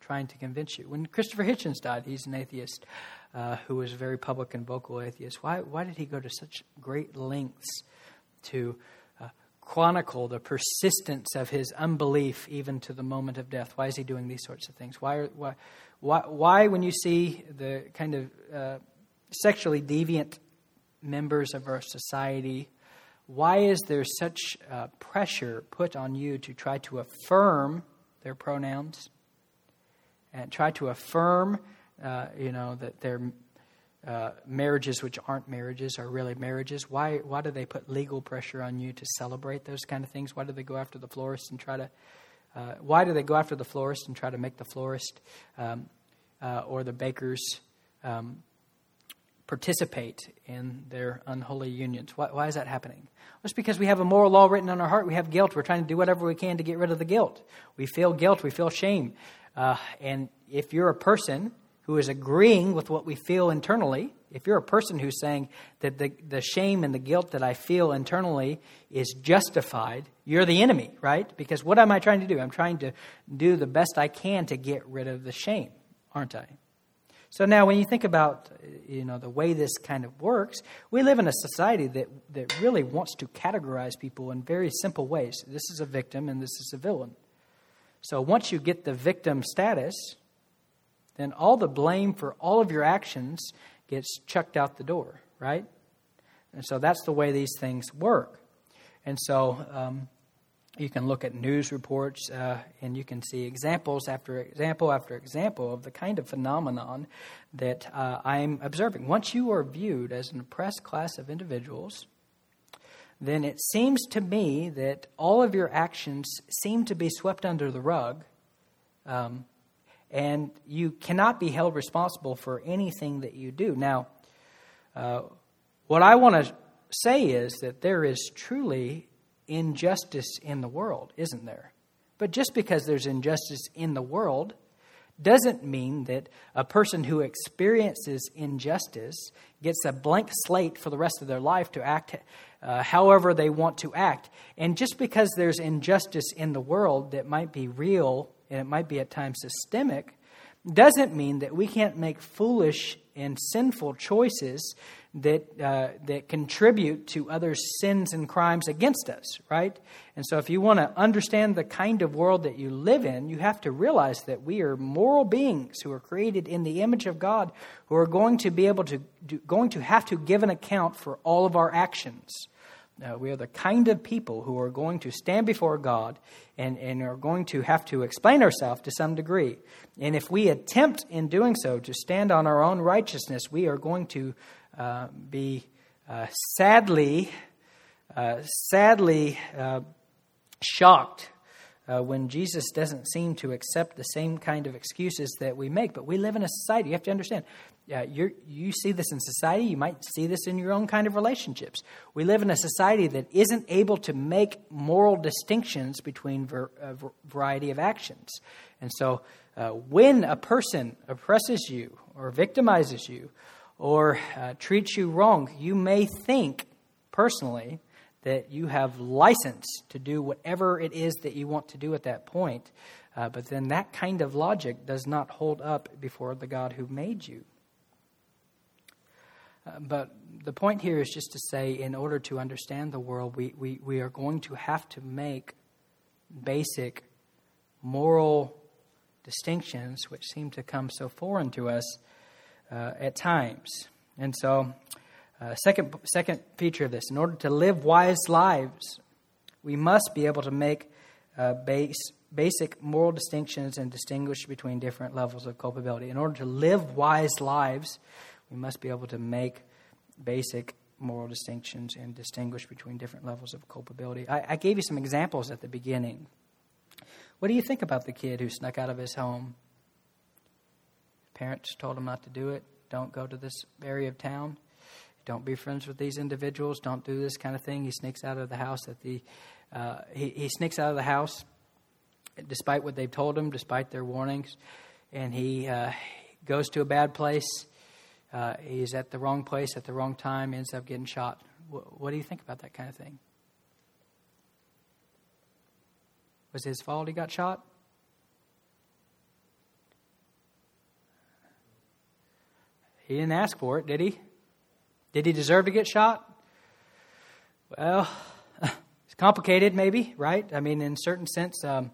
trying to convince you? When Christopher Hitchens died, he's an atheist uh, who was a very public and vocal atheist. Why, why did he go to such great lengths to uh, chronicle the persistence of his unbelief even to the moment of death? Why is he doing these sorts of things? Why, why, why, why when you see the kind of uh, sexually deviant members of our society, why is there such uh, pressure put on you to try to affirm their pronouns and try to affirm uh, you know, that their uh, marriages which aren't marriages are really marriages. Why, why do they put legal pressure on you to celebrate those kind of things? Why do they go after the florist and try to, uh, why do they go after the florist and try to make the florist um, uh, or the bakers um, participate in their unholy unions? Why, why is that happening? Well, it's because we have a moral law written on our heart. We have guilt. We're trying to do whatever we can to get rid of the guilt. We feel guilt. We feel shame. Uh, and if you're a person who is agreeing with what we feel internally, if you're a person who's saying that the, the shame and the guilt that I feel internally is justified, you're the enemy, right? Because what am I trying to do? I'm trying to do the best I can to get rid of the shame, aren't I? So now when you think about you know the way this kind of works, we live in a society that, that really wants to categorize people in very simple ways. This is a victim and this is a villain. So once you get the victim status, then all the blame for all of your actions gets chucked out the door, right? And so that's the way these things work. And so um, you can look at news reports uh, and you can see examples after example after example of the kind of phenomenon that uh, I'm observing. Once you are viewed as an oppressed class of individuals, then it seems to me that all of your actions seem to be swept under the rug. Um, and you cannot be held responsible for anything that you do. Now, uh, what I want to say is that there is truly injustice in the world, isn't there? But just because there's injustice in the world doesn't mean that a person who experiences injustice gets a blank slate for the rest of their life to act uh, however they want to act. And just because there's injustice in the world that might be real and it might be at times systemic, doesn't mean that we can't make foolish and sinful choices that, uh, that contribute to others' sins and crimes against us, right? And so, if you want to understand the kind of world that you live in, you have to realize that we are moral beings who are created in the image of God, who are going to be able to, do, going to have to give an account for all of our actions. Uh, we are the kind of people who are going to stand before God and, and are going to have to explain ourselves to some degree. And if we attempt in doing so to stand on our own righteousness, we are going to uh, be uh, sadly, uh, sadly uh, shocked uh, when Jesus doesn't seem to accept the same kind of excuses that we make. But we live in a society, you have to understand. Uh, you see this in society, you might see this in your own kind of relationships. We live in a society that isn't able to make moral distinctions between ver- a variety of actions. And so, uh, when a person oppresses you or victimizes you or uh, treats you wrong, you may think personally that you have license to do whatever it is that you want to do at that point. Uh, but then that kind of logic does not hold up before the God who made you. Uh, but the point here is just to say, in order to understand the world, we, we, we are going to have to make basic moral distinctions, which seem to come so foreign to us uh, at times. And so, uh, second, second feature of this in order to live wise lives, we must be able to make uh, base, basic moral distinctions and distinguish between different levels of culpability. In order to live wise lives, we must be able to make basic moral distinctions and distinguish between different levels of culpability. I, I gave you some examples at the beginning. What do you think about the kid who snuck out of his home? Parents told him not to do it. Don't go to this area of town. Don't be friends with these individuals. Don't do this kind of thing. He sneaks out of the house at the. Uh, he, he sneaks out of the house, despite what they've told him, despite their warnings, and he uh, goes to a bad place. Uh, he's at the wrong place at the wrong time. Ends up getting shot. What, what do you think about that kind of thing? Was his fault he got shot? He didn't ask for it, did he? Did he deserve to get shot? Well, it's complicated, maybe, right? I mean, in a certain sense, um,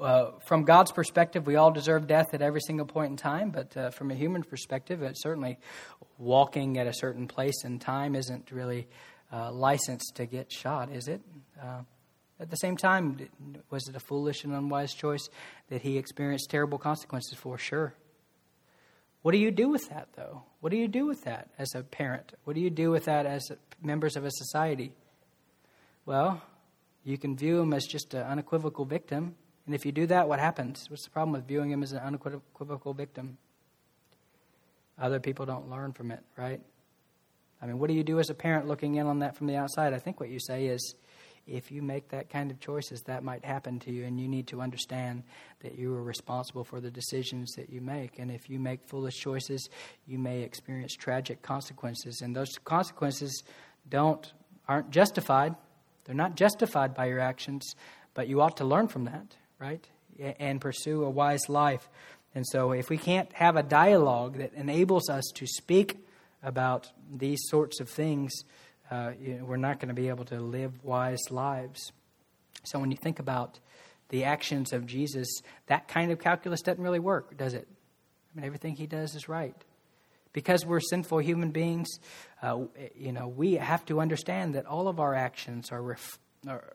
uh, from God's perspective, we all deserve death at every single point in time, but uh, from a human perspective, it's certainly walking at a certain place in time isn't really uh, licensed to get shot, is it? Uh, at the same time, was it a foolish and unwise choice that he experienced terrible consequences for? Sure. What do you do with that, though? What do you do with that as a parent? What do you do with that as members of a society? Well, you can view him as just an unequivocal victim. And if you do that, what happens? What's the problem with viewing him as an unequivocal victim? Other people don't learn from it, right? I mean, what do you do as a parent looking in on that from the outside? I think what you say is, if you make that kind of choices, that might happen to you, and you need to understand that you are responsible for the decisions that you make. And if you make foolish choices, you may experience tragic consequences, and those consequences don't aren't justified. They're not justified by your actions, but you ought to learn from that, right? And pursue a wise life. And so, if we can't have a dialogue that enables us to speak about these sorts of things, uh, we're not going to be able to live wise lives. So when you think about the actions of Jesus, that kind of calculus doesn't really work, does it? I mean, everything he does is right. Because we're sinful human beings, uh, you know, we have to understand that all of our actions are, ref-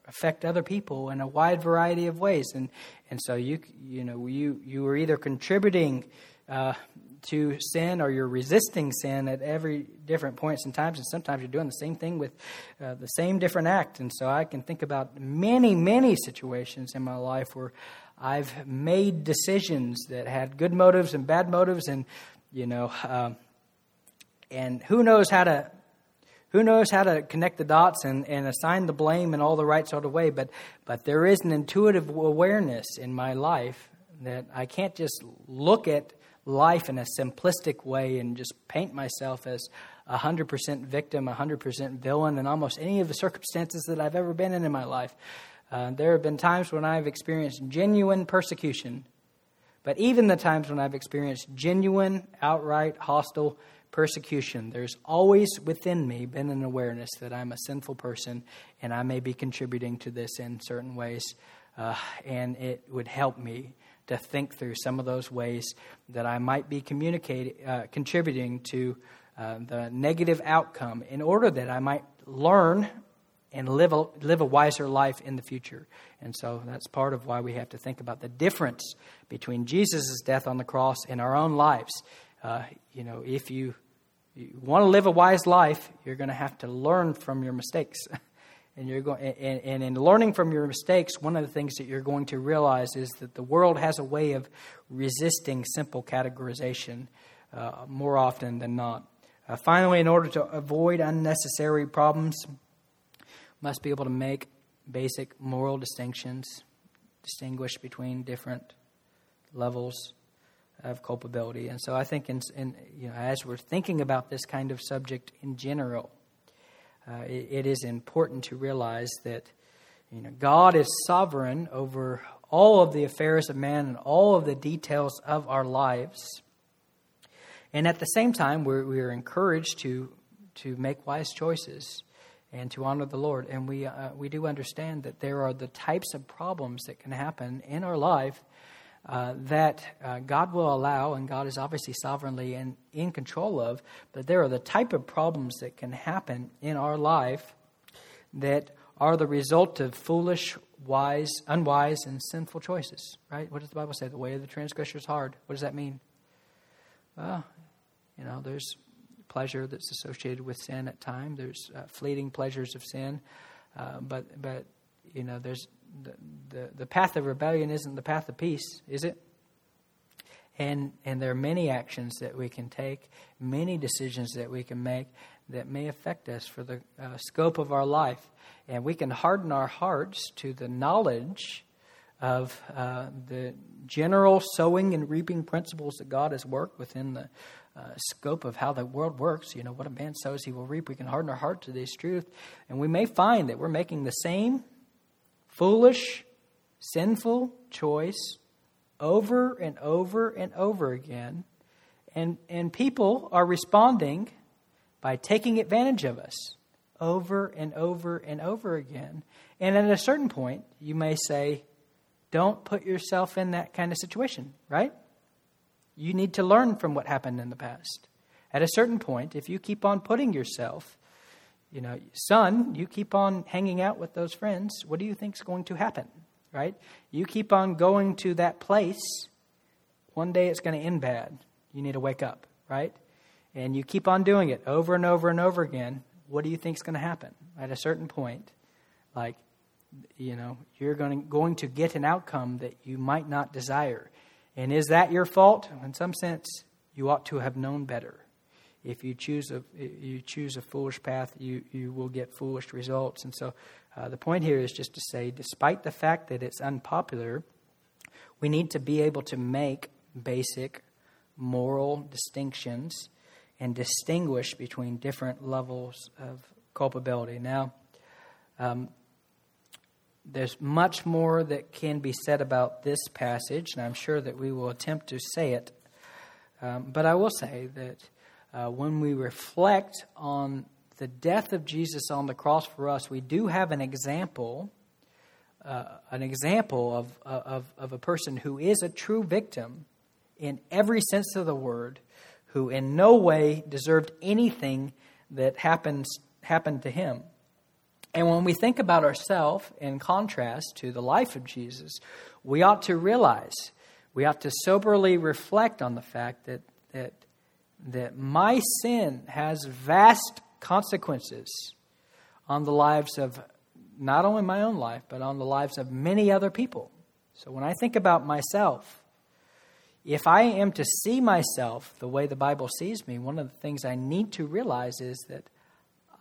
affect other people in a wide variety of ways, and and so you you know you you are either contributing uh, to sin or you're resisting sin at every different points and times and sometimes you're doing the same thing with uh, the same different act. And so i can think about many many situations in my life where i've made decisions that had good motives and bad motives and you know um, and who knows how to who knows how to connect the dots and, and assign the blame in all the right sort of way. But but there is an intuitive awareness in my life that i can't just look at life in a simplistic way and just paint myself as a 100% victim, a 100% villain in almost any of the circumstances that I've ever been in in my life. Uh, there have been times when I've experienced genuine persecution, but even the times when I've experienced genuine, outright, hostile persecution, there's always within me been an awareness that I'm a sinful person and I may be contributing to this in certain ways. Uh, and it would help me to think through some of those ways that I might be communicating, uh, contributing to uh, the negative outcome in order that I might learn and live a, live a wiser life in the future. And so that's part of why we have to think about the difference between Jesus' death on the cross and our own lives. Uh, you know, if you, you want to live a wise life, you're going to have to learn from your mistakes. and you're going, and, and in learning from your mistakes, one of the things that you're going to realize is that the world has a way of resisting simple categorization uh, more often than not. Uh, finally, in order to avoid unnecessary problems, must be able to make basic moral distinctions, distinguish between different levels of culpability. And so I think, in, in, you know, as we're thinking about this kind of subject in general, uh, it, it is important to realize that you know, God is sovereign over all of the affairs of man and all of the details of our lives. And at the same time, we're, we are encouraged to, to make wise choices and to honor the Lord. And we, uh, we do understand that there are the types of problems that can happen in our life uh, that uh, God will allow, and God is obviously sovereignly and in control of, but there are the type of problems that can happen in our life that are the result of foolish, wise, unwise, and sinful choices, right? What does the Bible say? The way of the transgressor is hard. What does that mean? Well, you know, there's pleasure that's associated with sin at times. There's uh, fleeting pleasures of sin, uh, but but you know there's the, the path of rebellion isn't the path of peace, is it? And and there are many actions that we can take, many decisions that we can make that may affect us for the uh, scope of our life, and we can harden our hearts to the knowledge of uh, the general sowing and reaping principles that God has worked within the uh, scope of how the world works. You know, what a man sows, he will reap. We can harden our heart to this truth. And we may find that we're making the same foolish, sinful choice over and over and over again. And, and people are responding by taking advantage of us over and over and over again. And at a certain point, you may say, don't put yourself in that kind of situation, right? You need to learn from what happened in the past. At a certain point, if you keep on putting yourself, you know, son, you keep on hanging out with those friends, what do you think is going to happen? Right? You keep on going to that place, one day it's going to end bad. You need to wake up, right? And you keep on doing it over and over and over again, what do you think is going to happen? At a certain point, like, you know, you're going to, going to get an outcome that you might not desire. And is that your fault? In some sense, you ought to have known better. If you choose a you choose a foolish path, you you will get foolish results. And so, uh, the point here is just to say, despite the fact that it's unpopular, we need to be able to make basic moral distinctions and distinguish between different levels of culpability. Now, um, there's much more that can be said about this passage, and I'm sure that we will attempt to say it. Um, but I will say that uh, when we reflect on the death of Jesus on the cross for us, we do have an example, uh, an example of, of, of a person who is a true victim in every sense of the word, who in no way deserved anything that happens, happened to him. And when we think about ourselves in contrast to the life of Jesus, we ought to realize, we ought to soberly reflect on the fact that, that, that my sin has vast consequences on the lives of not only my own life, but on the lives of many other people. So when I think about myself, if I am to see myself the way the Bible sees me, one of the things I need to realize is that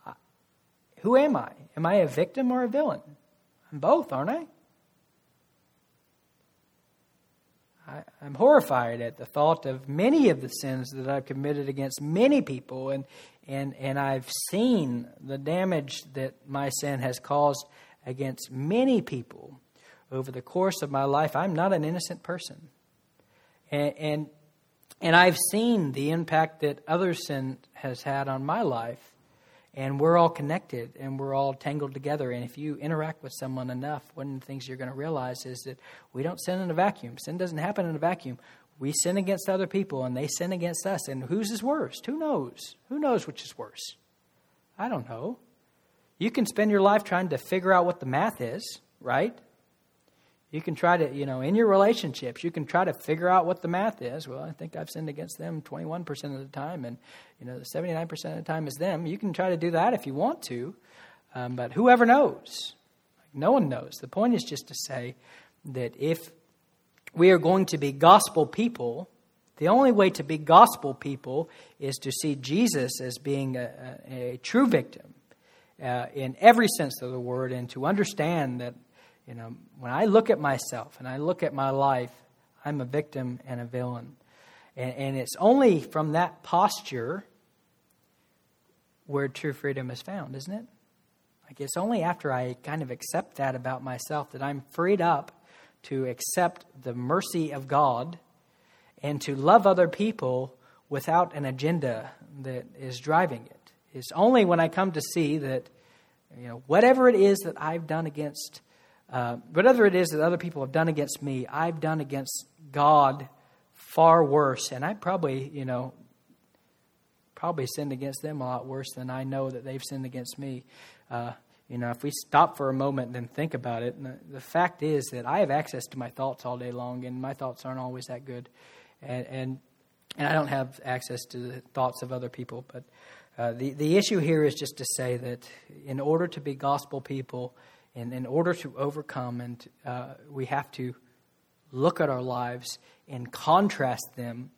uh, who am I? Am I a victim or a villain? I'm both, aren't I? I, am horrified at the thought of many of the sins that I've committed against many people, and, and, and I've seen the damage that my sin has caused against many people over the course of my life. I'm not an innocent person. And, and And I've seen the impact that other sin has had on my life. And we're all connected and we're all tangled together. And if you interact with someone enough, one of the things you're going to realize is that we don't sin in a vacuum. Sin doesn't happen in a vacuum. We sin against other people and they sin against us. And whose is worse? Who knows? Who knows which is worse? I don't know. You can spend your life trying to figure out what the math is, right? You can try to, you know, in your relationships, you can try to figure out what the math is. Well, I think I've sinned against them 21% of the time, and, you know, the 79% of the time is them. You can try to do that if you want to, um, but whoever knows? No one knows. The point is just to say that if we are going to be gospel people, the only way to be gospel people is to see Jesus as being a, a, a true victim uh, in every sense of the word and to understand that you know, when I look at myself and I look at my life, I'm a victim and a villain. And, and it's only from that posture where true freedom is found, isn't it? Like it's only after I kind of accept that about myself that I'm freed up to accept the mercy of God and to love other people without an agenda that is driving it. It's only when I come to see that, you know, whatever it is that I've done against uh, whatever it is that other people have done against me, I've done against God far worse. And I probably, you know, probably sinned against them a lot worse than I know that they've sinned against me. Uh, you know, if we stop for a moment and think about it, the, the, fact is that I have access to my thoughts all day long, and my thoughts aren't always that good. And, and, and I don't have access to the thoughts of other people. But uh, the, the issue here is just to say that in order to be gospel people, and in order to overcome, and uh, we have to look at our lives and contrast them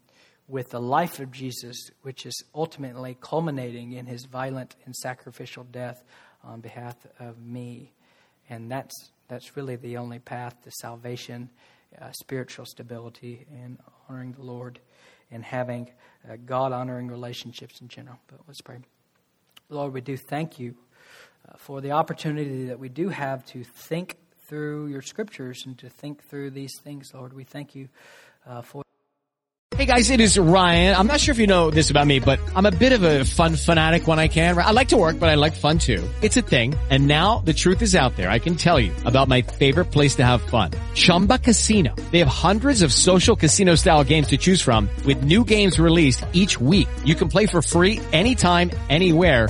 with the life of Jesus, which is ultimately culminating in his violent and sacrificial death on behalf of me. And that's, that's really the only path to salvation, uh, spiritual stability, and honoring the Lord and having uh, God honoring relationships in general. But let's pray. Lord, we do thank you for the opportunity that we do have to think through your scriptures and to think through these things, Lord. We thank you uh, for. Hey guys, it is Ryan. I'm not sure if you know this about me, but I'm a bit of a fun fanatic when I can. I like to work, but I like fun too. It's a thing. And now the truth is out there. I can tell you about my favorite place to have fun. Chumba Casino. They have hundreds of social casino style games to choose from with new games released each week. You can play for free anytime, anywhere